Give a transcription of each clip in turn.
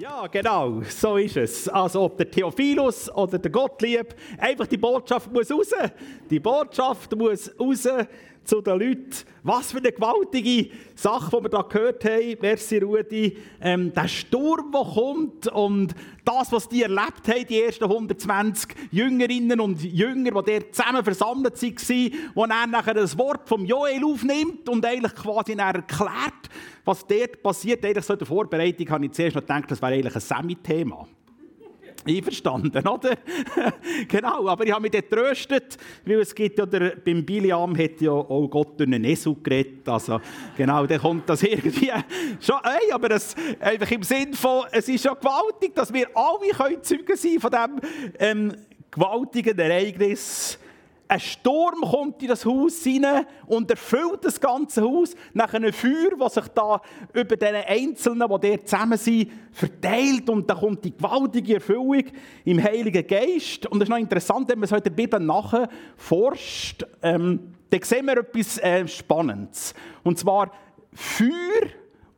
Ja, genau, so ist es. Also ob der Theophilus oder der Gottlieb, einfach die Botschaft muss raus. Die Botschaft muss raus zu den Leuten. Was für eine gewaltige Sache, die wir da gehört haben. Merci, Rudi. Ähm, der Sturm, der kommt und das, was die erlebt haben, die ersten 120 Jüngerinnen und Jünger, die dort zusammen versammelt waren, wo er nachher das Wort vom Joel aufnimmt und eigentlich quasi erklärt, was dort passiert. Eigentlich so in der Vorbereitung habe ich zuerst noch gedacht, das wäre eigentlich ein Semi-Thema. Einverstanden, oder? genau, aber ich habe mich dort tröstet, weil es gibt ja, der, beim Biliam hat ja auch Gott durch einen Esel geredet, also genau, dann kommt das irgendwie schon, ey, aber das, einfach im Sinn von, es ist ja gewaltig, dass wir alle können Zeugen sein von diesem ähm, gewaltigen Ereignis, ein Sturm kommt in das Haus hinein und erfüllt das ganze Haus nach einem Feuer, das sich da über den Einzelnen, die dort zusammen sind, verteilt. Und da kommt die gewaltige Erfüllung im Heiligen Geist. Und das ist noch interessant, wenn man so in der Bibel nachforscht, ähm, dann sehen wir etwas äh, Spannendes. Und zwar Feuer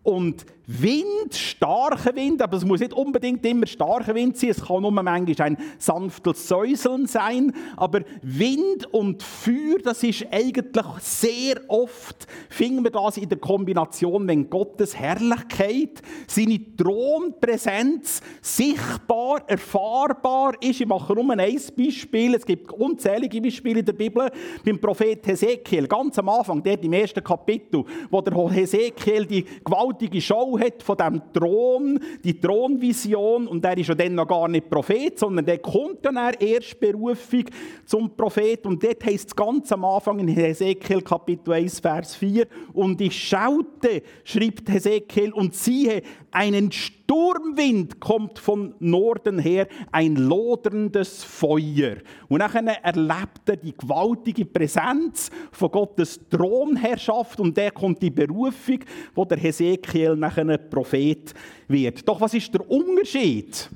und Wind, starker Wind, aber es muss nicht unbedingt immer starker Wind sein, es kann nur manchmal ein sanftes Säuseln sein, aber Wind und Feuer, das ist eigentlich sehr oft, finden wir das in der Kombination, wenn Gottes Herrlichkeit, seine Thronpräsenz sichtbar, erfahrbar ist. Ich mache nur ein Beispiel, es gibt unzählige Beispiele in der Bibel, beim Prophet Hesekiel, ganz am Anfang, dort im ersten Kapitel, wo der Hesekiel die gewaltige Show hat von dem Thron, die Thronvision, und er ist ja dann noch gar nicht Prophet, sondern der kommt dann erst Berufung zum Prophet. Und dort heißt es ganz am Anfang in Hesekiel Kapitel 1, Vers 4, und ich schaute, schrieb Hesekiel, und siehe, einen Sturmwind kommt von Norden her, ein loderndes Feuer. Und dann erlebt er die gewaltige Präsenz von Gottes Thronherrschaft und der kommt die Berufung, wo der Hesekiel nachher Prophet wird. Doch was ist der Unterschied?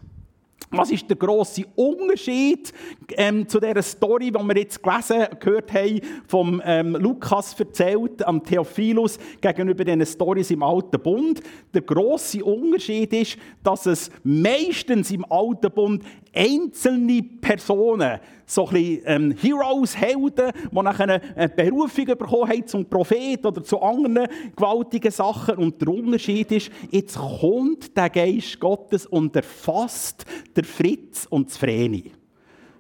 Was ist der grosse Unterschied ähm, zu der Story, die wir jetzt gelesen gehört haben, vom ähm, Lukas erzählt, am Theophilus, gegenüber den Stories im Alten Bund? Der grosse Unterschied ist, dass es meistens im Alten Bund einzelne Personen, so ein bisschen ähm, Heroes, Helden, die nachher eine Berufung bekommen haben zum Prophet oder zu anderen gewaltigen Sachen. Und der Unterschied ist, jetzt kommt der Geist Gottes und erfasst der Fritz und das Vreni.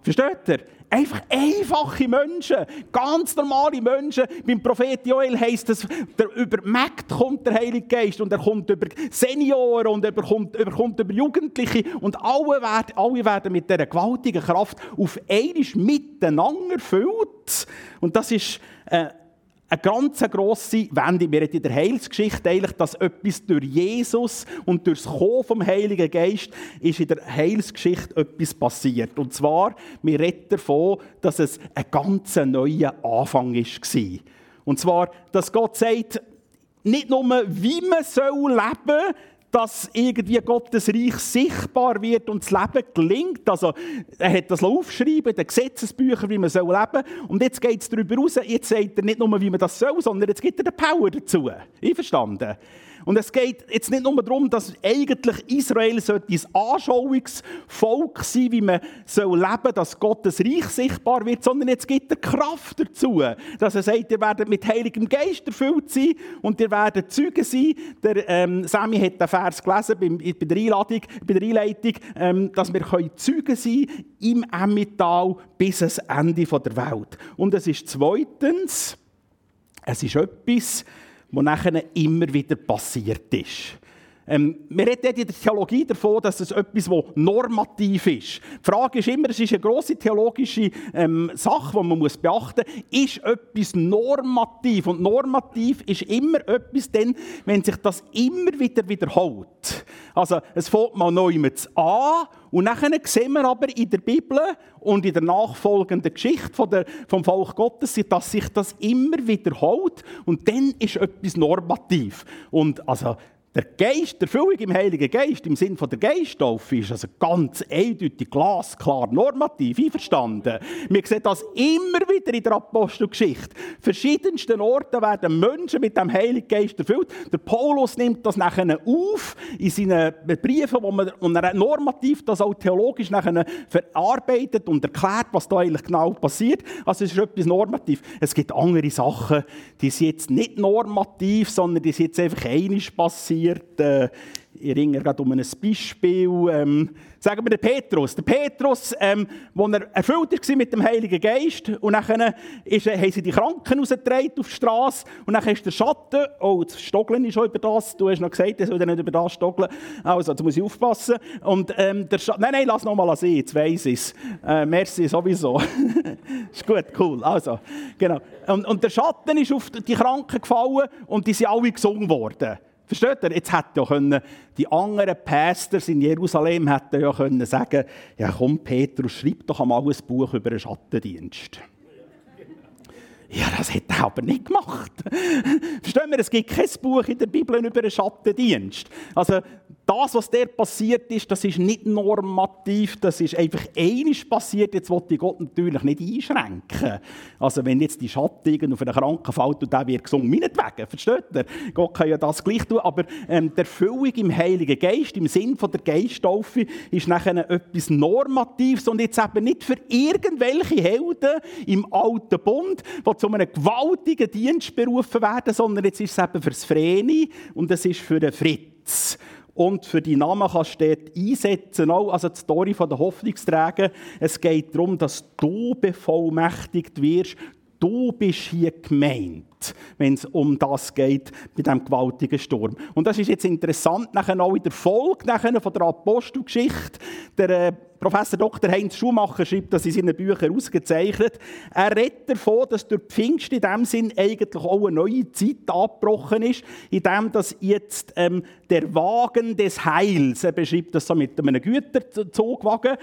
Versteht ihr? Einfach einfache Menschen, ganz normale Menschen. Beim Prophet Joel heisst es, der, über Mägde kommt der Heilige Geist und er kommt über Senioren und er kommt, er kommt über Jugendliche und alle werden, alle werden mit dieser gewaltigen Kraft auf einmal miteinander erfüllt. Und das ist äh, eine ganz grosse Wende. Wir reden in der Heilsgeschichte eigentlich, dass etwas durch Jesus und durch das Kommen vom Heiligen Geist ist in der Heilsgeschichte etwas passiert. Und zwar, wir reden davon, dass es ein ganz neuer Anfang war. Und zwar, dass Gott sagt, nicht nur, wie man leben soll, dass irgendwie Gottes Reich sichtbar wird und das Leben gelingt. Also, er hat das aufgeschrieben, in den Gesetzesbüchern, wie man leben soll. Und jetzt geht es darüber raus, jetzt sagt er nicht nur, wie man das soll, sondern jetzt gibt er den Power dazu. Einverstanden? Und es geht jetzt nicht nur darum, dass eigentlich Israel ein Anschauungsvolk sein wie man soll leben dass Gottes Reich sichtbar wird, sondern jetzt gibt er Kraft dazu, dass er sagt, ihr werdet mit Heiligem Geist erfüllt sein und ihr werdet Zeugen sein. Der ähm, Sammy hat den Vers gelesen bei, bei, der, Einladung, bei der Einleitung, ähm, dass wir können Zeugen sein im Emmental bis ans Ende der Welt. Und es ist zweitens, es ist etwas, was nachher immer wieder passiert ist. Ähm, wir reden in der Theologie davon, dass es etwas, das normativ ist. Die Frage ist immer, es ist eine grosse theologische ähm, Sache, die man muss beachten muss, ist etwas normativ. Und normativ ist immer etwas, denn, wenn sich das immer wieder wiederholt. Also, es fängt mal neu mit an und dann sehen wir aber in der Bibel und in der nachfolgenden Geschichte der, vom Volk Gottes, dass sich das immer wiederholt und dann ist etwas normativ. Und also, Der Geist, der Erfüllung im Heiligen Geist, im Sinn von der Geisttaufe, ist also ganz eindeutig, glasklar, normativ, einverstanden. Wir sehen das immer wieder in der Apostelgeschichte. Verschiedensten Orten werden Menschen mit dem Heiligen Geist erfüllt. Der Paulus nimmt das nachher auf in seinen Briefen, wo, man, er normativ das auch theologisch nachher verarbeitet und erklärt, was da eigentlich genau passiert. Also es ist etwas normativ. Es gibt andere Sachen, die sind jetzt nicht normativ, sondern die sind jetzt einfach einiges passiert passiert. Äh, ich erinnere gerade um ein Beispiel. Ähm, sagen wir den Petrus. Der Petrus, ähm, wo er erfüllt war mit dem Heiligen Geist, und dann ist, haben sie die Kranken rausgetragen auf die Straße, und dann ist der Schatten, oh, das Stoggeln ist schon über das, du hast noch gesagt, er soll nicht über das stoggeln, also, jetzt muss ich aufpassen. Und, ähm, der Schatten, nein, nein, lass noch mal sehen, jetzt weiss ich es. Äh, merci, sowieso. ist gut, cool, also, genau. Und, und der Schatten ist auf die Kranken gefallen, und die sind alle gesungen worden. Versteht ihr? Jetzt hätten ja können, die anderen Pastors in Jerusalem hätten ja können sagen ja komm Petrus, schreib doch einmal ein Buch über einen Schattendienst. Ja, das hat er aber nicht gemacht. Verstehen wir, es gibt kein Buch in der Bibel über einen Schattendienst. Also, das, was der passiert ist, das ist nicht normativ, das ist einfach einiges passiert. Jetzt wollte Gott natürlich nicht einschränken. Also, wenn jetzt die Schatten auf einen Kranken fällt und der wird gesungen, meinetwegen, versteht ihr? Gott kann ja das gleich tun, aber ähm, der Erfüllung im Heiligen Geist, im Sinn von der Geisttaufe, ist nachher etwas Normatives und jetzt eben nicht für irgendwelche Helden im Alten Bund, die zu einem gewaltigen Dienst berufen werden, sondern jetzt ist es eben für das Vreni und es ist für den Fritz. Und für die Namen kannst du dort einsetzen, auch, also die Story der Hoffnungsträger. Es geht darum, dass du bevollmächtigt wirst. Du bist hier gemeint, wenn es um das geht, bei diesem gewaltigen Sturm. Und das ist jetzt interessant, nachher auch in der Folge nachher von der Apostelgeschichte. Der äh, Professor Dr. Heinz Schumacher schreibt das in seinen Büchern ausgezeichnet. Er redet davon, dass durch Pfingst in dem Sinn eigentlich auch eine neue Zeit abgebrochen ist, in dem dass jetzt ähm, der Wagen des Heils, er beschreibt das so mit einem Güterzugwagen,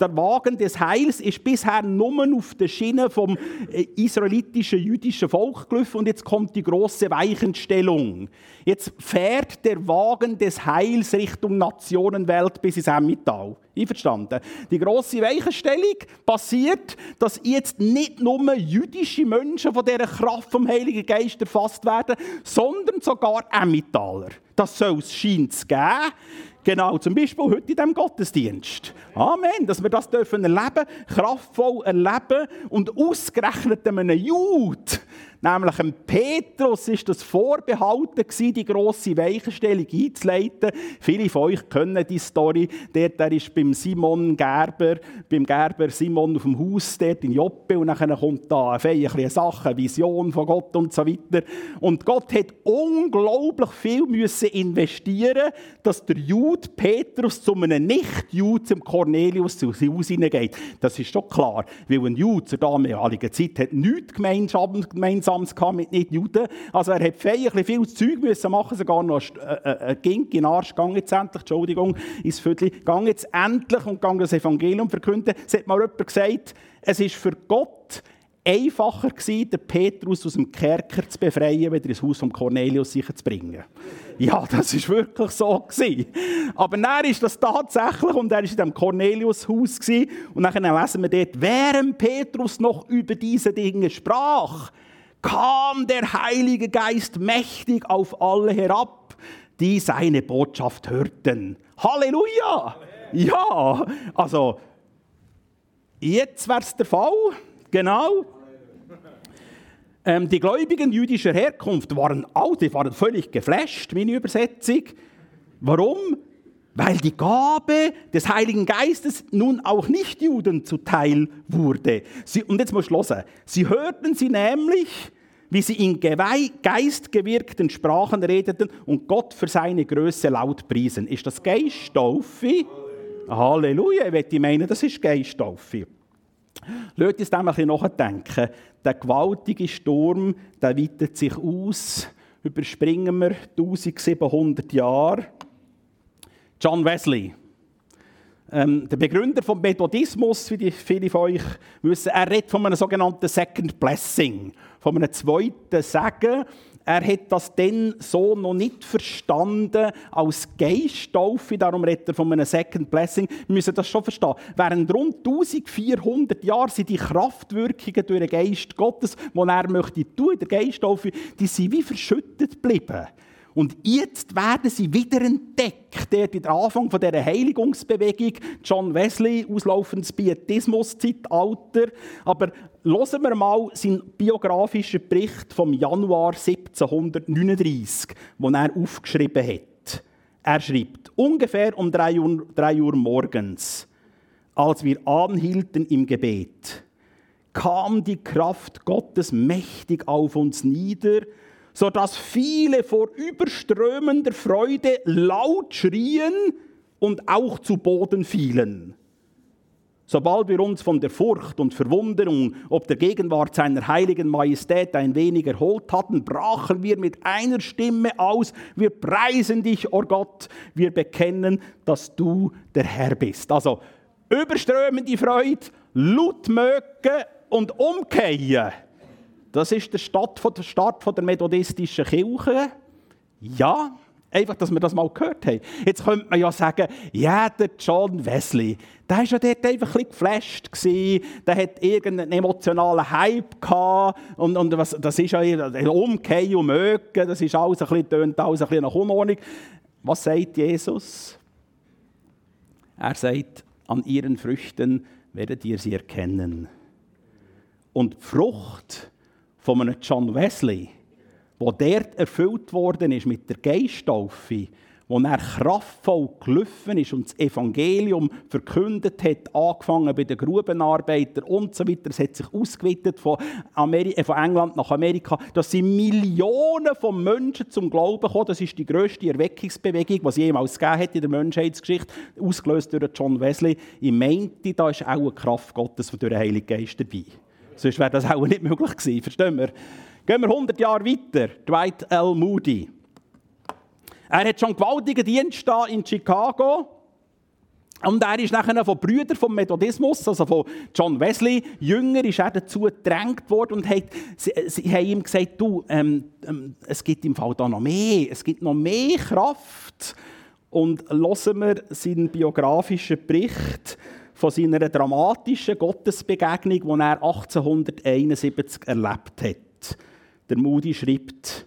der Wagen des Heils ist bisher nur auf der Schiene vom äh, israelitischen jüdischen Volk gelaufen und jetzt kommt die große Weichenstellung. Jetzt fährt der Wagen des Heils Richtung Nationenwelt bis ins Emmental. Einverstanden? Die grosse Weichenstellung passiert, dass jetzt nicht nur jüdische Menschen von dieser Kraft vom Heiligen Geist erfasst werden, sondern sogar Emmentaler. Das soll es scheint geben. Genau, zum Beispiel heute in diesem Gottesdienst. Amen, dass wir das dürfen erleben, kraftvoll erleben und ausgerechnet einem Jude Nämlich dem Petrus ist das vorbehalten gewesen, die grosse Weichenstellung einzuleiten. Viele von euch kennen die Story. Dort, der ist beim Simon Gerber, beim Gerber Simon auf dem Haus dort in Joppe und dann kommt da eine Sache, Vision von Gott und so weiter. Und Gott hat unglaublich viel müssen investieren, dass der Jude Petrus zu einem Nicht-Jude, zum Cornelius, zu Haus hineingeht. Das ist doch klar, weil ein Jude zur damaligen Zeit hat nichts gemeinsam Gemeinsames mit Nicht-Juden. Also er hat feierlich viel Zeug müssen machen, sogar noch ein Gink in den Arsch, gang jetzt endlich, Entschuldigung, ins Viertel, gang jetzt endlich und gang das Evangelium verkünden. Es hat mal jemand gesagt, es ist für Gott einfacher gewesen, den Petrus aus dem Kerker zu befreien, wieder ins Haus von Cornelius sicher zu bringen. Ja, das ist wirklich so gewesen. Aber dann ist das tatsächlich und er ist in dem Cornelius-Haus und dann lesen wir dort, während Petrus noch über diese Dinge sprach, kam der Heilige Geist mächtig auf alle herab, die seine Botschaft hörten. Halleluja! Ja, also jetzt wäre es der Fall, genau. Ähm, die Gläubigen jüdischer Herkunft waren auch, die waren völlig geflasht, meine Übersetzung. Warum? Weil die Gabe des Heiligen Geistes nun auch nicht Juden zuteil wurde. Sie, und jetzt muss ich hören. Sie hörten sie nämlich, wie sie in geistgewirkten Sprachen redeten und Gott für seine Größe laut priesen. Ist das Geisttaufe? Halleluja, ich möchte meinen, das ist Geisttaufe. Lasst uns ein bisschen nachdenken. Der gewaltige Sturm, der weitet sich aus. Überspringen wir 1700 Jahre. John Wesley, ähm, der Begründer vom Methodismus, wie die viele von euch wissen, er redet von einem sogenannten Second Blessing, von einem zweiten Segen. er hat das dann so noch nicht verstanden als Geisttaufe, darum redet er von einem Second Blessing. Wir müssen das schon verstehen. Während rund 1400 Jahren sind die Kraftwirkungen durch den Geist Gottes, die er möchte tun der Geisttaufe, die sind wie verschüttet geblieben. Und jetzt werden sie wieder entdeckt. Der der Anfang von dieser Heiligungsbewegung, John Wesley, auslaufendes Pietismus-Zeitalter. Aber hören wir mal seinen biografischen Bericht vom Januar 1739, den er aufgeschrieben hat. Er schreibt, ungefähr um drei Uhr, drei Uhr morgens, als wir anhielten im Gebet, kam die Kraft Gottes mächtig auf uns nieder sodass viele vor überströmender Freude laut schrien und auch zu Boden fielen. Sobald wir uns von der Furcht und Verwunderung ob der Gegenwart seiner heiligen Majestät ein wenig erholt hatten, brachen wir mit einer Stimme aus, wir preisen dich, o oh Gott, wir bekennen, dass du der Herr bist. Also überströmende Freude, laut mögen und umkehren. Das ist der Start der, methodistischen Kirche. Ja, einfach, dass wir das mal gehört haben. Jetzt könnte man ja sagen, ja, der John Wesley, der war ja dort einfach ein bisschen geflasht. Der hat irgendeinen emotionalen Hype gehabt. Und, und was, das ist ja Umkehren und Mögen, das ist alles ein bisschen, tönt alles ein bisschen nach Unordnung. Was sagt Jesus? Er sagt, an ihren Früchten werdet ihr sie erkennen. Und Frucht von einem John Wesley, wo dort erfüllt worden ist mit der Geisttaufe, wo er kraftvoll gelaufen ist und das Evangelium verkündet hat, angefangen bei den Grubenarbeitern und so weiter. Es hat sich ausgeweitet von, Ameri äh, von England nach Amerika. Das sind Millionen von Menschen zum Glauben gekommen. Das ist die grösste Erweckungsbewegung, die es jemals gegeben hat in der Menschheitsgeschichte, ausgelöst durch John Wesley. Ich meinte, da ist auch eine Kraft Gottes durch den Heiligen Geist dabei. Sonst wäre das auch nicht möglich gewesen. Verstehen wir? Gehen wir 100 Jahre weiter. Dwight L. Moody. Er hat schon gewaltige Dienst in Chicago. Und er ist nachher von Brüdern vom Methodismus, also von John Wesley, Jünger, ist er dazu gedrängt worden und hat, sie, sie haben ihm gesagt, du, ähm, ähm, es gibt im Fall da noch mehr, es gibt noch mehr Kraft. Und hören wir seinen biografischen Bericht von seiner dramatischen Gottesbegegnung, die er 1871 erlebt hat. Der Moody schreibt,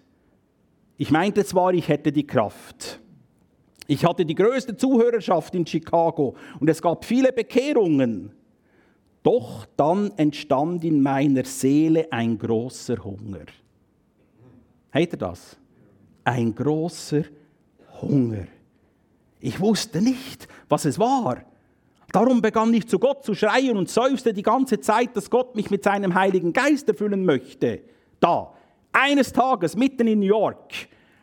ich meinte zwar, ich hätte die Kraft. Ich hatte die größte Zuhörerschaft in Chicago und es gab viele Bekehrungen. Doch dann entstand in meiner Seele ein großer Hunger. Ihr das? Ein großer Hunger. Ich wusste nicht, was es war. Darum begann ich zu Gott zu schreien und seufzte die ganze Zeit, dass Gott mich mit seinem Heiligen Geist erfüllen möchte. Da, eines Tages mitten in New York.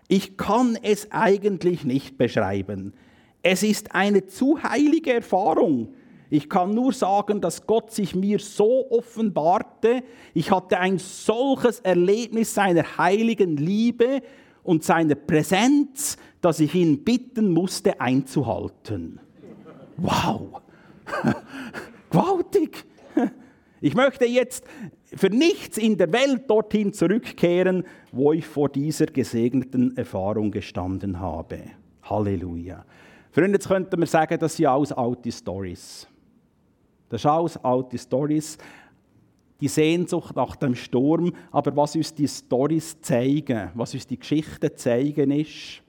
Ich kann es eigentlich nicht beschreiben. Es ist eine zu heilige Erfahrung. Ich kann nur sagen, dass Gott sich mir so offenbarte. Ich hatte ein solches Erlebnis seiner heiligen Liebe und seiner Präsenz, dass ich ihn bitten musste einzuhalten. Wow! Gewaltig! Ich möchte jetzt für nichts in der Welt dorthin zurückkehren, wo ich vor dieser gesegneten Erfahrung gestanden habe. Halleluja. Freunde, jetzt könnten wir sagen, das sind alles alte Stories. Das sind alles alte Stories. Die Sehnsucht nach dem Sturm. Aber was uns die Stories zeigen, was uns die Geschichten zeigen, ist,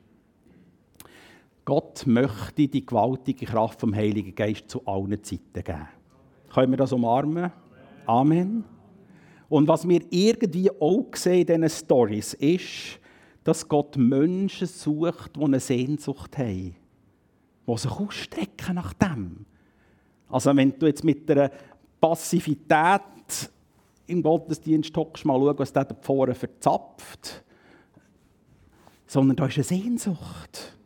Gott möchte die gewaltige Kraft vom Heiligen Geist zu allen Zeiten geben. Können wir das umarmen? Amen. Und was wir irgendwie auch sehen in diesen Stories ist, dass Gott Menschen sucht, die eine Sehnsucht haben, die sich ausstrecken nach dem. Also wenn du jetzt mit einer Passivität im Gottesdienst hockst, mal schauen, was der da vorne verzapft, sondern da ist eine Sehnsucht.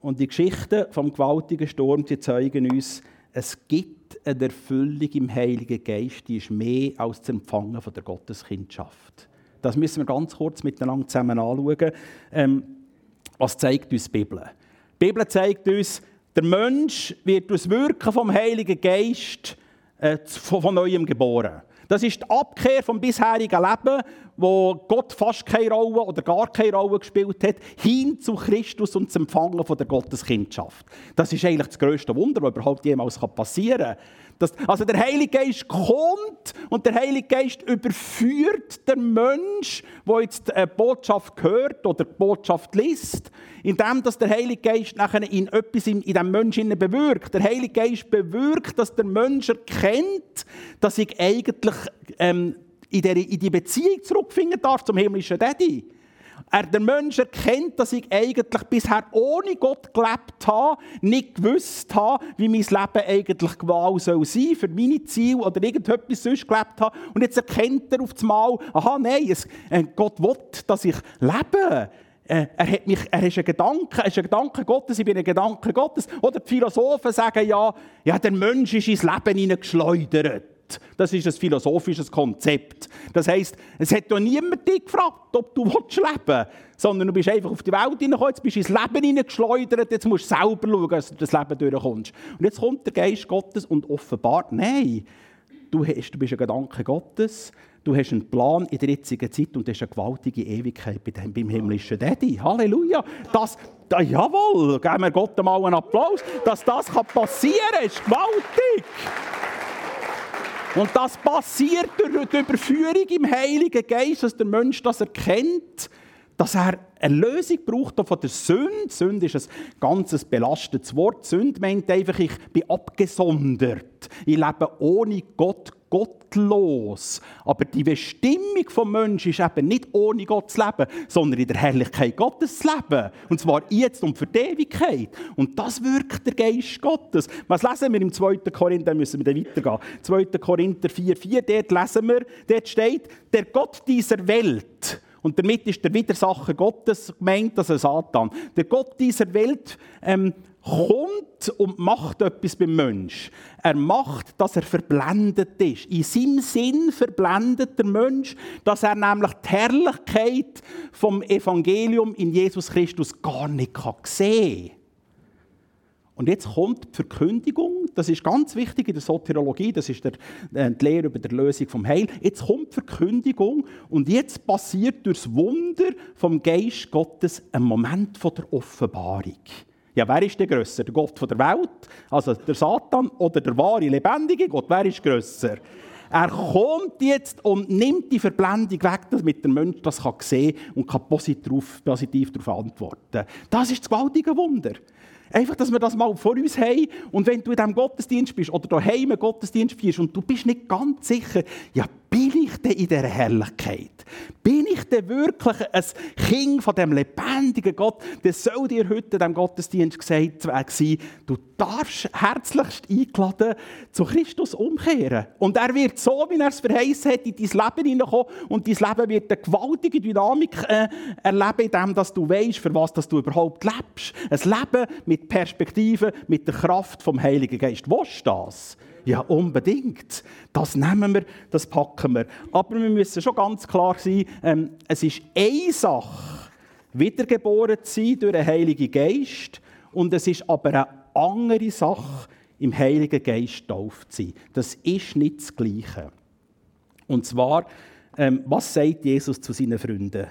Und die Geschichten vom gewaltigen Sturm die zeigen uns, es gibt eine Erfüllung im Heiligen Geist, die ist mehr als das Empfangen von der Gotteskindschaft. Das müssen wir ganz kurz miteinander zusammen anschauen. Ähm, was zeigt uns die Bibel? Die Bibel zeigt uns, der Mensch wird durch das Wirken vom Heiligen Geist äh, von, von neuem geboren. Das ist die Abkehr vom bisherigen Leben, wo Gott fast keine Rolle oder gar keine Rolle gespielt hat, hin zu Christus und zum Empfangen von der Gotteskindschaft. Das ist eigentlich das größte Wunder, was überhaupt jemals passieren kann. Das, also der Heilige Geist kommt und der Heilige Geist überführt den Mensch, der jetzt eine Botschaft hört oder die Botschaft liest, indem dass der Heilige Geist nachher in etwas in, in diesem Menschen bewirkt. Der Heilige Geist bewirkt, dass der Mensch erkennt, dass ich eigentlich ähm, in, der, in die Beziehung zurückfinden darf zum himmlischen Daddy. Er, der Mensch erkennt, dass ich eigentlich bisher ohne Gott gelebt habe, nicht gewusst habe, wie mein Leben eigentlich Qual soll sein, für meine Ziele oder irgendetwas sonst gelebt habe. Und jetzt erkennt er auf einmal, aha, nein, es, äh, Gott will, dass ich lebe. Äh, er, hat mich, er ist ein Gedanke, er ist ein Gedanke Gottes, ich bin ein Gedanke Gottes. Oder die Philosophen sagen ja, ja, der Mensch ist ins Leben hineingeschleudert. Das ist ein philosophisches Konzept. Das heisst, es hat doch niemand dich gefragt, ob du leben willst, sondern du bist einfach auf die Welt hineingekommen, jetzt bist du ins Leben hineingeschleudert, jetzt musst du selber schauen, dass du das Leben durchkommst. Und jetzt kommt der Geist Gottes und offenbart, nein, du, hast, du bist ein Gedanke Gottes, du hast einen Plan in der jetzigen Zeit und du hast eine gewaltige Ewigkeit beim himmlischen Daddy. Halleluja! Das, da, jawohl, geben wir Gott mal einen Applaus, dass das passieren kann, ist gewaltig! Und das passiert durch die Überführung im Heiligen Geist, dass der Mensch das erkennt, dass er eine Lösung braucht von der Sünde. Sünde ist ein ganz belastetes Wort. Sünde meint einfach, ich bin abgesondert. Ich lebe ohne Gott gottlos. Aber die Bestimmung des Menschen ist eben nicht ohne Gott zu leben, sondern in der Herrlichkeit Gottes zu leben. Und zwar jetzt und für die Ewigkeit. Und das wirkt der Geist Gottes. Was lesen wir im 2. Korinther? müssen wir dann weitergehen. 2. Korinther 4,4, dort lesen wir, dort steht, der Gott dieser Welt, und damit ist der Widersacher Gottes gemeint, also Satan. Der Gott dieser Welt ähm, kommt und macht etwas beim Mensch. Er macht, dass er verblendet ist. In seinem Sinn verblendet der Mensch, dass er nämlich die Herrlichkeit vom Evangelium in Jesus Christus gar nicht sehen kann. Und jetzt kommt die Verkündigung, das ist ganz wichtig in der Soteriologie, das ist der, äh, die Lehre über die Lösung vom Heil. Jetzt kommt die Verkündigung und jetzt passiert durch das Wunder vom Geist Gottes ein Moment von der Offenbarung. Ja, wer ist der grösser? Der Gott der Welt, also der Satan oder der wahre, lebendige Gott? Wer ist grösser? Er kommt jetzt und nimmt die Verblendung weg, damit der Mensch das sehen kann und kann positiv, positiv darauf antworten. Das ist das gewaltige Wunder. Einfach, dass wir das mal vor uns haben. Und wenn du in diesem Gottesdienst bist oder daheim im Gottesdienst bist und du bist nicht ganz sicher, ja, bin ich denn in dieser Herrlichkeit? Bin ich denn wirklich ein Kind von dem lebendigen Gott? Das soll dir heute in diesem Gottesdienst gesagt sein. Du darfst herzlichst eingeladen zu Christus umkehren. Und er wird so, wie er es verheißen hat, in dein Leben hineinkommen. Und dein Leben wird eine gewaltige Dynamik äh, erleben, indem dass du weißt, für was dass du überhaupt lebst. Ein Leben mit Perspektive, mit der Kraft vom Heiligen Geist. Willst du das? Ja, unbedingt. Das nehmen wir, das packen wir. Aber wir müssen schon ganz klar sein, ähm, es ist eine Sache, wiedergeboren zu sein durch den Heiligen Geist. Und es ist aber eine andere Sache, im Heiligen Geist tauft zu sein. Das ist nicht das Gleiche. Und zwar, ähm, was sagt Jesus zu seinen Freunden?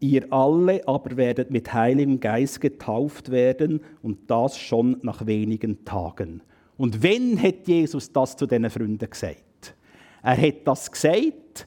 Ihr alle aber werdet mit Heiligem Geist getauft werden und das schon nach wenigen Tagen. Und wenn hat Jesus das zu diesen Freunden gesagt? Er hat das gesagt,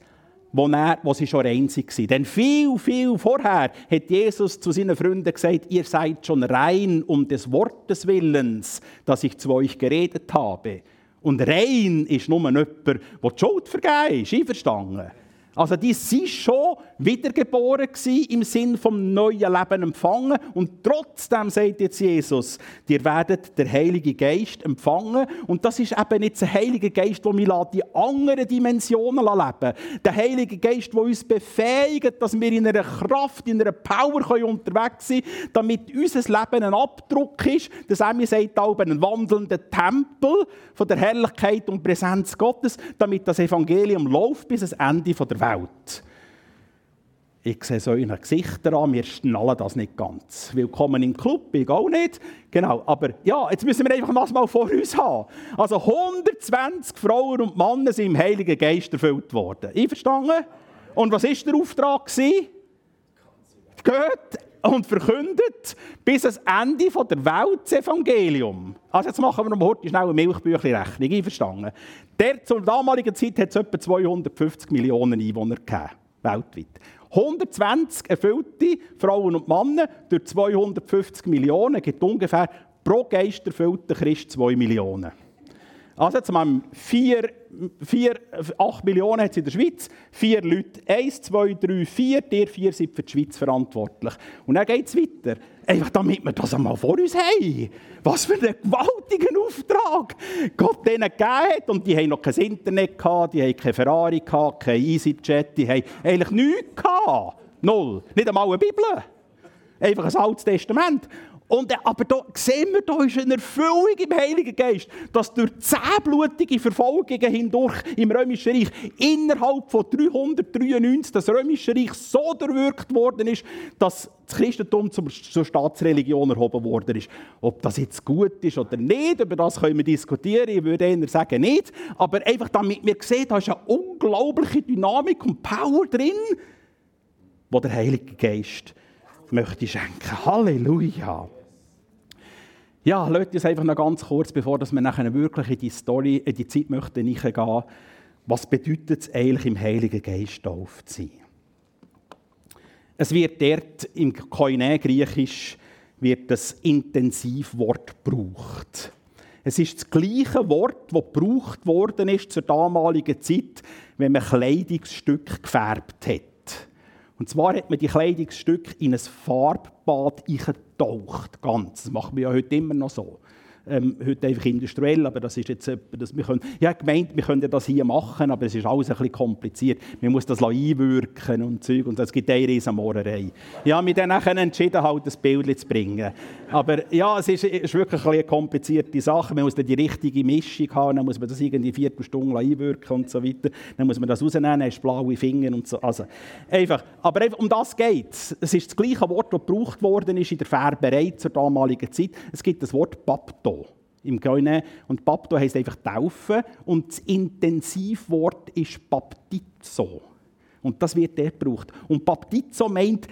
wo, er, wo sie schon rein waren. Denn viel, viel vorher hat Jesus zu seinen Freunden gesagt, ihr seid schon rein um des Wortes Willens, das ich zu euch geredet habe. Und rein ist nur jemand, der die Schuld vergeben ist. Einverstanden? Also die sind schon wiedergeboren gewesen, im Sinn vom neuen Leben empfangen. Und trotzdem sagt jetzt Jesus, ihr werdet den Heiligen Geist empfangen. Und das ist eben nicht der Heilige Geist, der mich die anderen Dimensionen leben Der Heilige Geist, der uns befähigt, dass wir in einer Kraft, in einer Power unterwegs sind damit unser Leben ein Abdruck ist. Das Emmy sagt auch ein wandelnder Tempel von der Herrlichkeit und Präsenz Gottes, damit das Evangelium läuft bis ans Ende der Welt. Ich sehe so euren Gesichtern an, wir schnallen das nicht ganz. Willkommen im Club, ich auch nicht. Genau, aber ja, jetzt müssen wir einfach das mal vor uns haben. Also 120 Frauen und Männer sind im Heiligen Geist erfüllt worden. Einverstanden? Und was war der Auftrag? Geht und verkündet bis ans Ende der Welt das. Also jetzt machen wir noch heute schnell eine Milchbüchli-Rechnung, einverstanden? Der, zur damaligen Zeit hat es etwa 250 Millionen Einwohner gegeben, weltweit. 120 erfüllte Frauen und Männer durch 250 Millionen gibt ungefähr pro Geist erfüllten Christ 2 Millionen. Also jetzt haben wir 4, 8 Millionen hat in der Schweiz, vier Leute, 1, 2, 3, 4, der vier sind für die Schweiz verantwortlich. Und dann geht es weiter. Einfach damit wir das einmal vor uns haben. Was für einen gewaltigen Auftrag Gott denen gegeben hat. Und die haben noch kein Internet gehabt, die haben keine Ferrari gehabt, kein EasyJet, die haben eigentlich nichts gehabt. Null. Nicht einmal eine Bibel. Einfach ein Altes Testament. Und, äh, aber da sehen wir, da ist eine Erfüllung im Heiligen Geist, dass durch zehn blutige Verfolgungen hindurch im Römischen Reich innerhalb von 393 das Römische Reich so durchwirkt worden ist, dass das Christentum zur Staatsreligion erhoben worden ist. Ob das jetzt gut ist oder nicht, über das können wir diskutieren. Ich würde eher sagen, nicht. Aber einfach damit wir sehen, da ist eine unglaubliche Dynamik und Power drin, wo der Heilige Geist möchte schenken. Halleluja! Ja, lasst uns einfach noch ganz kurz, bevor wir nachher wirklich in die Story, in die Zeit möchten gehen, was bedeutet es eigentlich im Heiligen Geist zu sein? Es wird dort im Koine-Griechisch wird das Intensivwort gebraucht. Es ist das gleiche Wort, das gebraucht worden ist zur damaligen Zeit, wenn man Kleidungsstück gefärbt hat. Und zwar hat man die Kleidungsstücke in ein Farbbad eingetaucht, ganz. Das machen wir ja heute immer noch so ähm, heute einfach industriell, aber das ist jetzt das wir können, ja, gemeint, wir könnten das hier machen, aber es ist alles ein bisschen kompliziert. Man muss das einwirken und Zeug und es gibt eine riesen Mohrerei. Ja, wir dann entschieden, halt das Bild zu bringen. Aber ja, es ist, ist wirklich eine komplizierte Sache. Man muss dann die richtige Mischung haben, dann muss man das irgendwie vier Stunden einwirken und so weiter. Dann muss man das rausnehmen, dann hast blaue Finger und so. Also, einfach. Aber einfach, um das geht es. Es ist das gleiche Wort, das gebraucht worden ist in der Färberei zur damaligen Zeit. Es gibt das Wort Bapto im Grünen. Und Bapto heisst einfach Taufen. Und das Intensivwort ist Baptizo. Und das wird dort gebraucht. Und Baptizo meint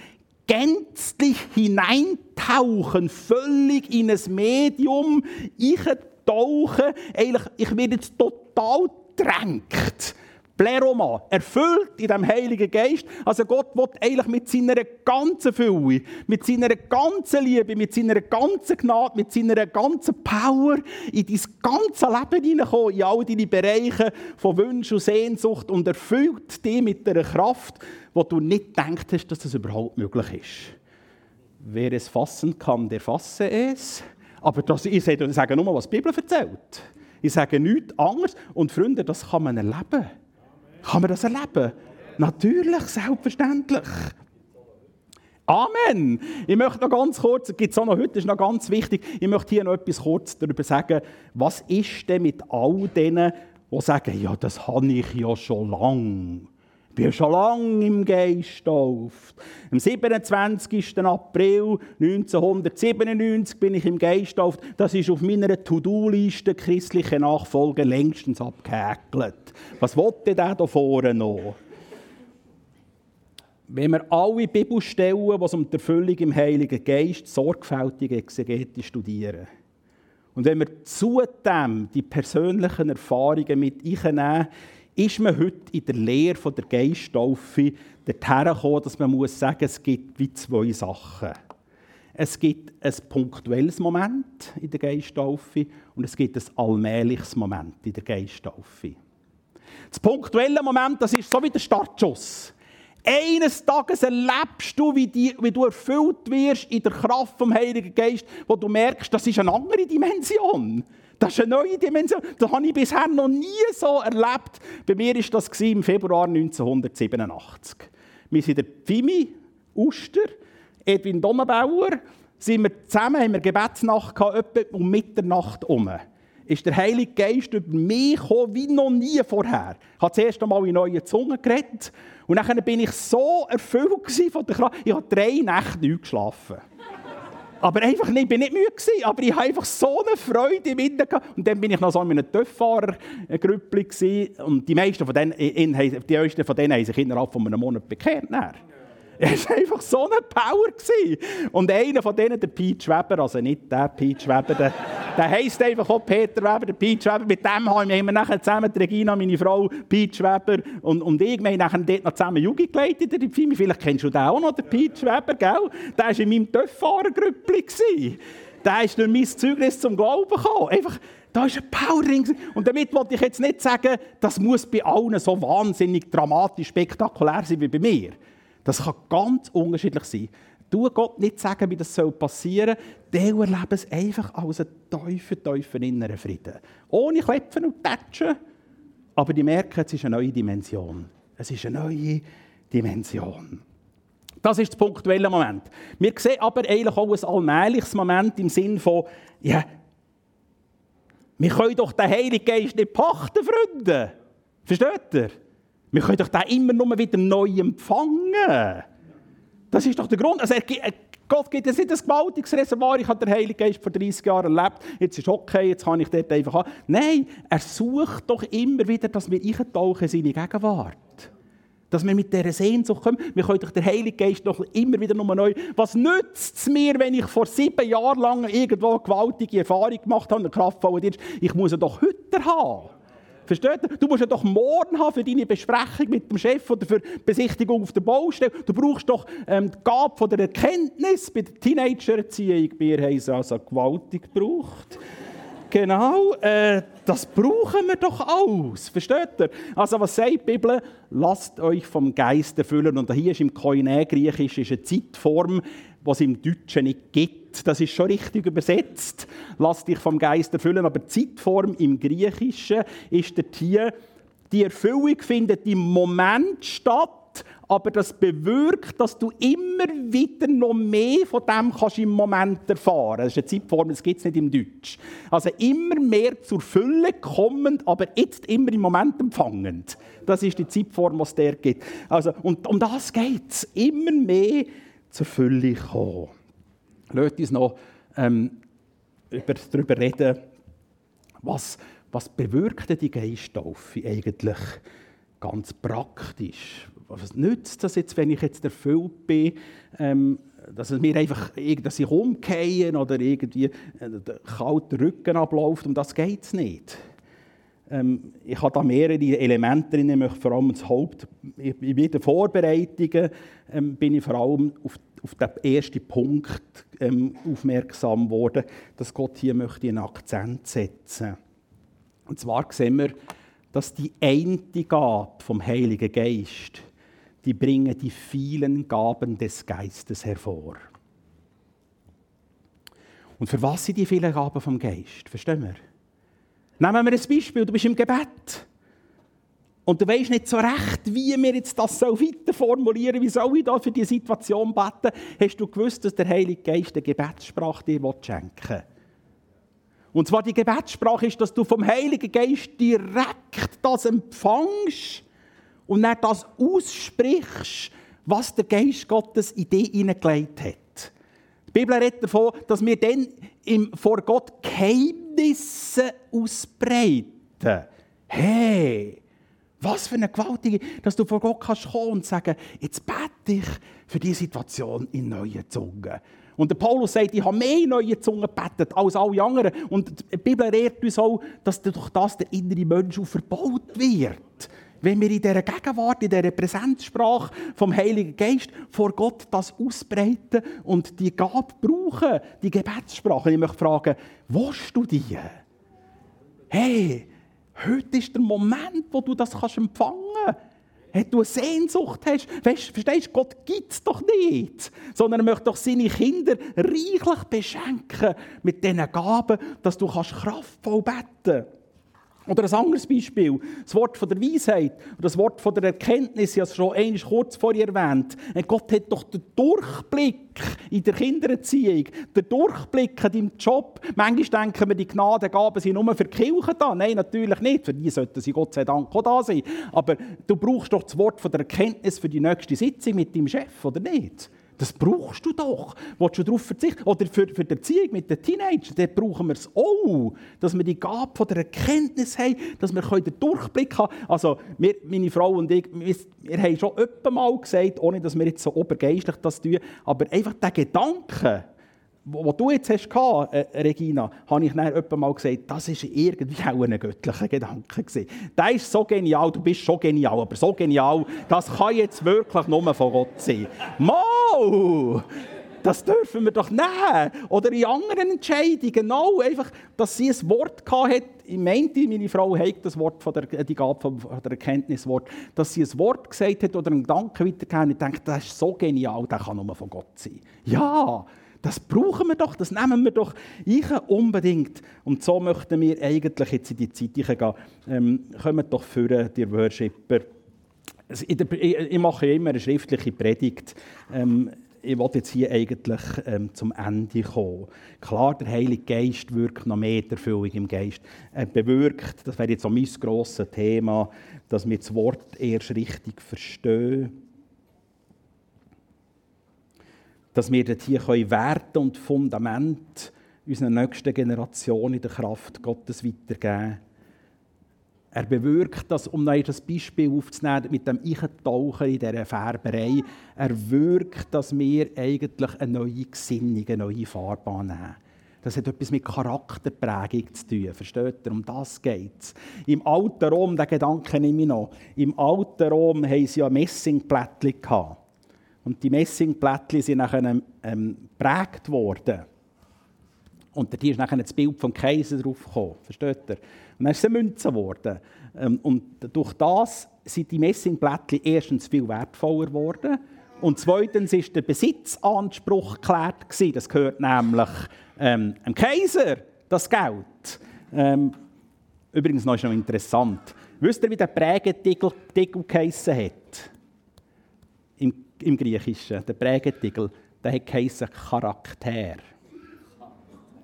gänzlich hineintauchen, völlig in ein Medium, ich tauche, eigentlich, ich werde jetzt total drängt. Pleroma, erfüllt in dem Heiligen Geist. Also Gott will eigentlich mit seiner ganzen Fülle, mit seiner ganzen Liebe, mit seiner ganzen Gnade, mit seiner ganzen Power in dein ganze Leben hineinkommen, in all deine Bereiche von Wunsch und Sehnsucht und erfüllt dich mit einer Kraft, wo du nicht gedacht hast, dass das überhaupt möglich ist. Wer es fassen kann, der fasse es. Aber das, ich sage nur, was die Bibel erzählt. Ich sage nichts anderes. Und Freunde, das kann man erleben. Kann man das erleben? Natürlich, selbstverständlich. Amen. Ich möchte noch ganz kurz, gibt es auch noch heute, ist noch ganz wichtig, ich möchte hier noch etwas kurz darüber sagen, was ist denn mit all denen, die sagen, ja, das habe ich ja schon lange. Bin schon lange im Geist getauft. Am 27. April 1997 bin ich im Geist getauft. Das ist auf meiner To-Do-Liste christliche Nachfolge längstens abgehäkelt. Was wollte der da vorne noch? Wenn wir alle Bibelstellen, wo es um die Erfüllung im Heiligen Geist sorgfältig exegetisch studieren, und wenn wir zudem die persönlichen Erfahrungen mit einnehmen, ist man heute in der Lehre der Geisttaufe dorthin gekommen, dass man muss sagen, es gibt wie zwei Sachen. Es gibt ein punktuelles Moment in der Geisttaufe und es gibt ein allmähliches Moment in der Geisttaufe. Das punktuelle Moment, das ist so wie der Startschuss. Eines Tages erlebst du, wie, die, wie, du erfüllt wirst in der Kraft vom Heiligen Geist, wo du merkst, das ist eine andere Dimension. Das ist eine neue Dimension. Das habe ich bisher noch nie so erlebt. Bei mir war das im Februar 1987. Wir sind der Pfimi, Uster, Edwin Donnenbauer, sind wir zusammen, haben wir Gebetsnacht gehabt, etwa um Mitternacht herum ist der Heilige Geist über mich gekommen, wie noch nie vorher. Ich habe zuerst einmal in neuen Zungen geredet und dann bin ich so erfüllt von der Kraft. Ich habe drei Nächte nicht geschlafen. Aber einfach nicht, ich bin nicht müde gewesen, aber ich habe einfach so eine Freude im gehabt. Und dann bin ich noch so in einem Töfffahrer-Grüppli und die meisten von denen, die meisten von denen haben sich innerhalb von einem Monat bekehrt. Dann. Es war einfach so eine Power. Gewesen. Und einer von denen, der Pete Weber, also nicht der Pete Weber, der, der heisst einfach auch Peter Weber, der Pete Weber. Mit dem haben wir nachher zusammen, die Regina, meine Frau, Pete Weber und, und ich, wir haben nachher dort noch zusammen Jugend geleitet in der Pfimi. Vielleicht kennst du den auch noch, der Pete Weber, gell? Der war in meinem Töpffahrergrüppli. Der ist durch mein Zeugnis zum Glauben gekommen. Einfach, da ist ein Power drin. Und damit wollte ich jetzt nicht sagen, das muss bei allen so wahnsinnig dramatisch, spektakulär sein wie bei mir. Das kann ganz unterschiedlich sein. Du Gott nicht sagen, wie das passieren soll, der erlebt es einfach als einen tiefen, tiefen inneren Frieden. Ohne Klepfen und Tätschen, aber die merken, es ist eine neue Dimension. Es ist eine neue Dimension. Das ist der punktuelle Moment. Wir sehen aber eigentlich auch ein allmähliches Moment im Sinn von, ja, wir können doch den Heiligen Geist nicht pachten, Freunde. Versteht ihr? Wir können doch den immer nur wieder neu empfangen. Das ist doch der Grund. Also Gott gibt uns nicht ein gewaltiges Reservoir. Ich habe den Heiligen Geist vor 30 Jahren erlebt. Jetzt ist okay, jetzt kann ich dort einfach haben. Nein, er sucht doch immer wieder, dass wir eintauchen in seine Gegenwart. Dass wir mit dieser Sehnsucht kommen. Wir können doch den Heiligen Geist doch immer wieder nur neu. Was nützt es mir, wenn ich vor sieben Jahren lang irgendwo eine gewaltige Erfahrung gemacht habe, einen kraftvollen Dienst? Ich muss ihn doch heute haben. Versteht ihr? Du musst ja doch morgen haben für deine Besprechung mit dem Chef oder für die Besichtigung auf der Baustelle. Du brauchst doch ähm, die Gabe von der Erkenntnis bei der Teenager-Erziehung. Wir haben es also gewaltig gebraucht. Genau, äh, das brauchen wir doch aus. Versteht ihr? Also, was sagt die Bibel? Lasst euch vom Geist erfüllen. Und hier ist im Koine-Griechisch eine Zeitform, die es im Deutschen nicht gibt. Das ist schon richtig übersetzt. Lass dich vom Geist erfüllen. Aber Zeitform im Griechischen ist der hier, die Erfüllung findet im Moment statt, aber das bewirkt, dass du immer wieder noch mehr von dem kannst im Moment erfahren Das ist eine Zeitform, das gibt es nicht im Deutsch. Also immer mehr zur Fülle kommend, aber jetzt immer im Moment empfangend. Das ist die Zeitform, die es der gibt. Also, und um das geht es. Immer mehr zur Fülle kommen. Lasst uns noch ähm, über, darüber reden, was, was bewirkt die Geisttaufe eigentlich ganz praktisch? Was nützt das jetzt, wenn ich jetzt erfüllt bin, ähm, dass es mir einfach dass ich umgehe oder irgendwie äh, der kalte Rücken abläuft, um das geht es nicht. Ähm, ich habe da mehrere Elemente drin, ich möchte vor allem das Haupt, in den Vorbereitungen ähm, bin ich vor allem auf, auf den ersten Punkt ähm, aufmerksam geworden, dass Gott hier möchte einen Akzent setzen Und zwar sehen wir, dass die eine Gabe vom Heiligen Geist, die bringen die vielen Gaben des Geistes hervor. Und für was sind die vielen Gaben vom Geist? Verstehen wir? Nehmen wir ein Beispiel, du bist im Gebet. Und du weißt nicht so recht, wie wir jetzt das so weiter formulieren, wie soll ich da für diese Situation beten. Hast du gewusst, dass der Heilige Geist eine Gebetssprache dir schenken will? Und zwar die Gebetssprache ist, dass du vom Heiligen Geist direkt das empfängst und dann das aussprichst, was der Geist Gottes in dich hineingelegt hat. Die Bibel redet davon, dass wir dann vor Gott Geheimnisse ausbreiten. Hey, was für eine gewaltige, dass du vor Gott kannst kommen und sagen, jetzt bete ich für diese Situation in neuen Zungen. Und der Paulus sagt, ich habe mehr neue Zungen gebetet als alle anderen. Und die Bibel lehrt uns auch, dass durch das der innere Mensch verbaut wird. Wenn wir in dieser Gegenwart, in dieser Präsenzsprache vom Heiligen Geist vor Gott das ausbreiten und die Gabe brauchen, die Gebetssprache. Ich möchte fragen, willst du? Hey, heute ist der Moment, wo du das kannst empfangen kannst hey, du eine Sehnsucht hast. Weißt, verstehst du, Gott gibt es doch nicht, sondern er möchte doch seine Kinder reichlich beschenken mit diesen Gaben, dass du kannst kraftvoll beten kannst. Oder ein anderes Beispiel, das Wort von der Weisheit oder das Wort von der Erkenntnis, ich habe es schon einmal kurz vorher erwähnt. Gott hat doch den Durchblick in der Kindererziehung, den Durchblick in deinem Job. Manchmal denken wir, die Gnadengaben sind nur für die Kirche da. Nein, natürlich nicht. Für die sollten sie Gott sei Dank auch da sein. Aber du brauchst doch das Wort von der Erkenntnis für die nächste Sitzung mit deinem Chef, oder nicht? Das brauchst du doch. Willst du darauf verzichten? Oder für, für die Erziehung mit den Teenagern, dort brauchen wir es auch. Dass wir die Gabe von der Erkenntnis haben, dass wir den Durchblick haben können. Also, wir, meine Frau und ich, wir, wir haben schon öfter mal gesagt, ohne dass wir jetzt so obergeistlich das tun, aber einfach der Gedanke, was du jetzt hast, äh, Regina, habe ich dann mal gesagt, das war irgendwie auch ein göttlicher Gedanke. Gewesen. Der ist so genial, du bist schon genial, aber so genial, das kann jetzt wirklich nur von Gott sein. Mau! Das dürfen wir doch nehmen. Oder in anderen Entscheidungen auch. Einfach, dass sie ein Wort hatte. Ich meinte, meine Frau hat das Wort von der, die Gabe von der Erkenntniswort, dass sie ein Wort gesagt hat oder einen Gedanken weitergegeben Ich denke, das ist so genial, das kann nur von Gott sein. Ja! Das brauchen wir doch, das nehmen wir doch ich unbedingt. Und so möchten wir eigentlich jetzt in die Zeit gehen. Ähm, kommt doch für die Worshipper. Ich mache ja immer eine schriftliche Predigt. Ähm, ich wollte jetzt hier eigentlich ähm, zum Ende kommen. Klar, der Heilige Geist wirkt noch mehr Erfüllung im Geist. Er bewirkt, das wäre jetzt auch mein grosses Thema, dass wir das Wort erst richtig verstehen dass wir dort hier Werte und Fundament unserer nächsten Generation in der Kraft Gottes weitergeben können. Er bewirkt das, um noch das Beispiel aufzunehmen, mit dem Eichtauchen in dieser Färberei. Er wirkt, dass wir eigentlich eine neue Gesinnung, eine neue Fahrbahn haben. Das hat etwas mit Charakterprägung zu tun. Versteht ihr? Um das geht es. Im alten Rom, den Gedanken nehme ich noch, im alten Rom hatten sie ja Messingplättchen. Und die Messingplättchen sind nachher ähm, geprägt worden. Und da ist nachher das Bild vom Kaiser draufgekommen. Versteht ihr? Und dann ist es eine Münze geworden. Ähm, und durch das sind die Messingplättchen erstens viel wertvoller geworden. Und zweitens ist der Besitzanspruch geklärt. Gewesen. Das gehört nämlich ähm, dem Kaiser, das Geld. Ähm, übrigens noch, ist noch interessant. Wisst ihr, wie der Prägetitel geheissen hat? Im Griechischen, der Prägetitel, der geheissen Charakter.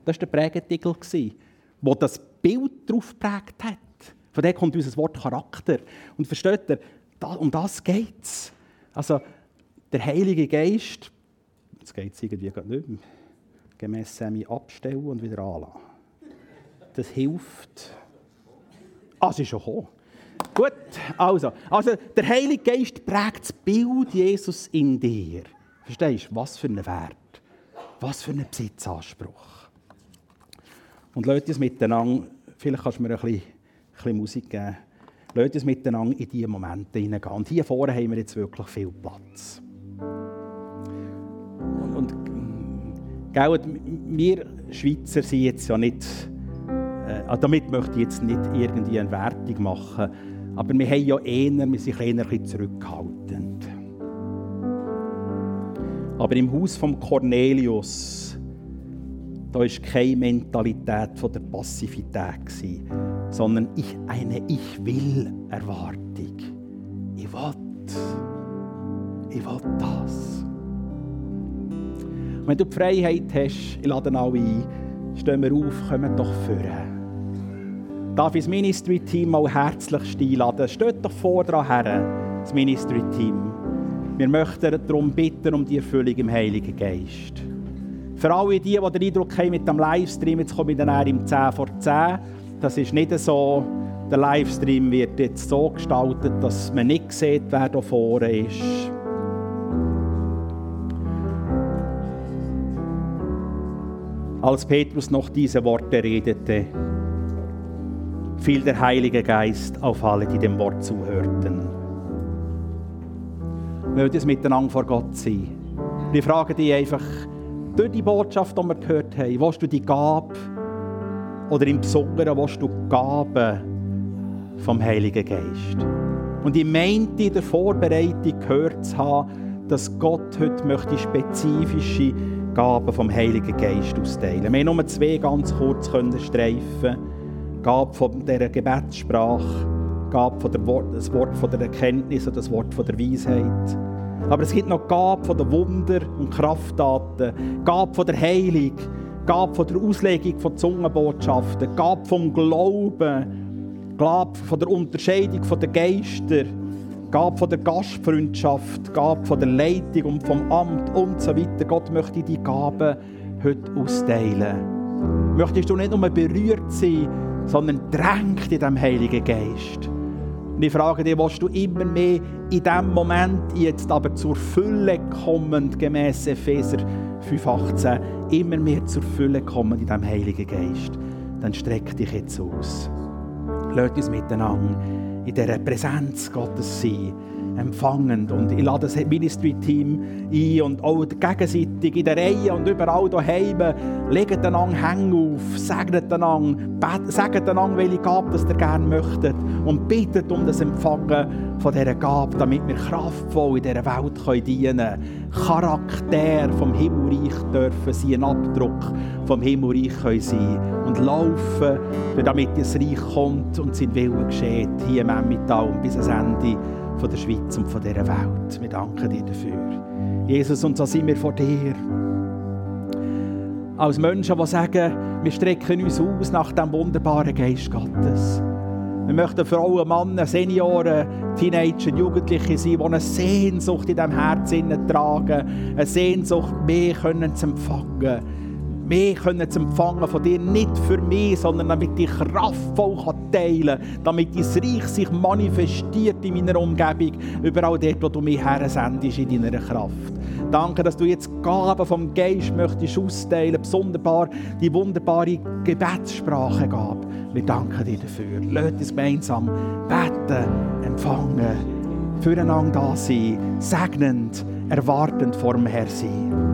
Das war der Prägetitel, wo das Bild darauf geprägt hat. Von dem kommt unser Wort Charakter. Und versteht ihr, um das geht es. Also, der Heilige Geist, jetzt geht es irgendwie nicht mehr, gemäss Semi abstellen und wieder anlassen. Das hilft. Ah, es ist schon gekommen. Gut, also, also der Heilige Geist prägt das Bild Jesus in dir. Verstehst du? Was für einen Wert, was für einen Besitzanspruch. Und Leute, es miteinander, vielleicht kannst du mir ein bisschen, ein bisschen Musik geben, Leute, es miteinander in diese Momente hineingehen. Und hier vorne haben wir jetzt wirklich viel Platz. Und, und gell, wir Schweizer sind jetzt ja nicht, äh, damit möchte ich jetzt nicht irgendwie eine Wertung machen, aber wir haben ja eher, wir sind eher ein zurückhaltend. Aber im Haus von Cornelius, da war keine Mentalität von der Passivität, sondern ich, eine Ich-Will-Erwartung. Ich will. Ich will das. wenn du die Freiheit hast, ich lade alle ein, stehen wir auf, kommen doch führen darf ich das Ministry-Team mal herzlich einladen. Steht doch vor dran her, das Ministry-Team. Wir möchten darum bitten, um die Erfüllung im Heiligen Geist. Für alle die, die den Eindruck haben mit dem Livestream, jetzt komme ich dann im 10 vor 10. Das ist nicht so. Der Livestream wird jetzt so gestaltet, dass man nicht sieht, wer da vorne ist. Als Petrus noch diese Worte redete, fiel der Heilige Geist auf alle, die dem Wort zuhörten. Möge es miteinander vor Gott sein. Wir fragen dich einfach, durch die Botschaft, die wir gehört haben, willst du die Gabe oder im Besonderen willst du Gaben vom Heiligen Geist? Und ich meinte in der Vorbereitung gehört zu haben, dass Gott heute möchte spezifische Gaben vom Heiligen Geist austeilen. Wir haben nur zwei ganz kurz können streifen Gab von dieser Gebetssprache, Gab von der Wort, das Wort von der Erkenntnis und das Wort von der Weisheit. Aber es gibt noch Gab von der Wunder und Krafttaten, Gab von der Heilung, Gab von der Auslegung von Zungenbotschaften, Gab vom Glauben, Gab von der Unterscheidung von der Geister, Gabe von der Gastfreundschaft, Gabe von der Leitung und vom Amt und so weiter. Gott möchte die Gaben heute austeilen. Möchtest du nicht nur berührt sein, sondern drängt in diesem Heiligen Geist. Und ich frage dich, willst du immer mehr in diesem Moment jetzt aber zur Fülle kommend, gemäß Epheser 5,18, immer mehr zur Fülle kommend in diesem Heiligen Geist? Dann streck dich jetzt aus. Lass uns miteinander in dieser Präsenz Gottes sein empfangend. Und ich lade das Ministry-Team ein und auch gegenseitig in der Reihe und überall daheim. Legt einander Hänge auf, segnet einander, sagt einander, welche Gabe ihr gerne möchtet und bittet um das Empfangen von dieser Gabe, damit wir kraftvoll in dieser Welt dienen können. Charakter vom Himmelreich dürfen sein, ein Abdruck vom Himmelreich können sein und laufen, damit das Reich kommt und sein Wille geschieht, hier im Emmental und bis ans Ende von der Schweiz und von dieser Welt. Wir danken dir dafür. Jesus, und so sind wir vor dir. Als Menschen, die sagen, wir strecken uns aus nach dem wunderbaren Geist Gottes. Wir möchten Frauen, Männer, Senioren, Teenager, Jugendliche sein, die eine Sehnsucht in diesem Herzen tragen, eine Sehnsucht, mehr können zu empfangen mehr können zu empfangen von dir, nicht für mich, sondern damit ich kraftvoll teilen damit dein Reich sich manifestiert in meiner Umgebung, überall dort, wo du mich hersendest in deiner Kraft. Danke, dass du jetzt Gaben vom Geist möchtest austeilen, besonders die wunderbare Gebetssprache gab. Wir danken dir dafür. Lass uns gemeinsam beten, empfangen, füreinander da sein, segnend, erwartend vor dem Herrn sein.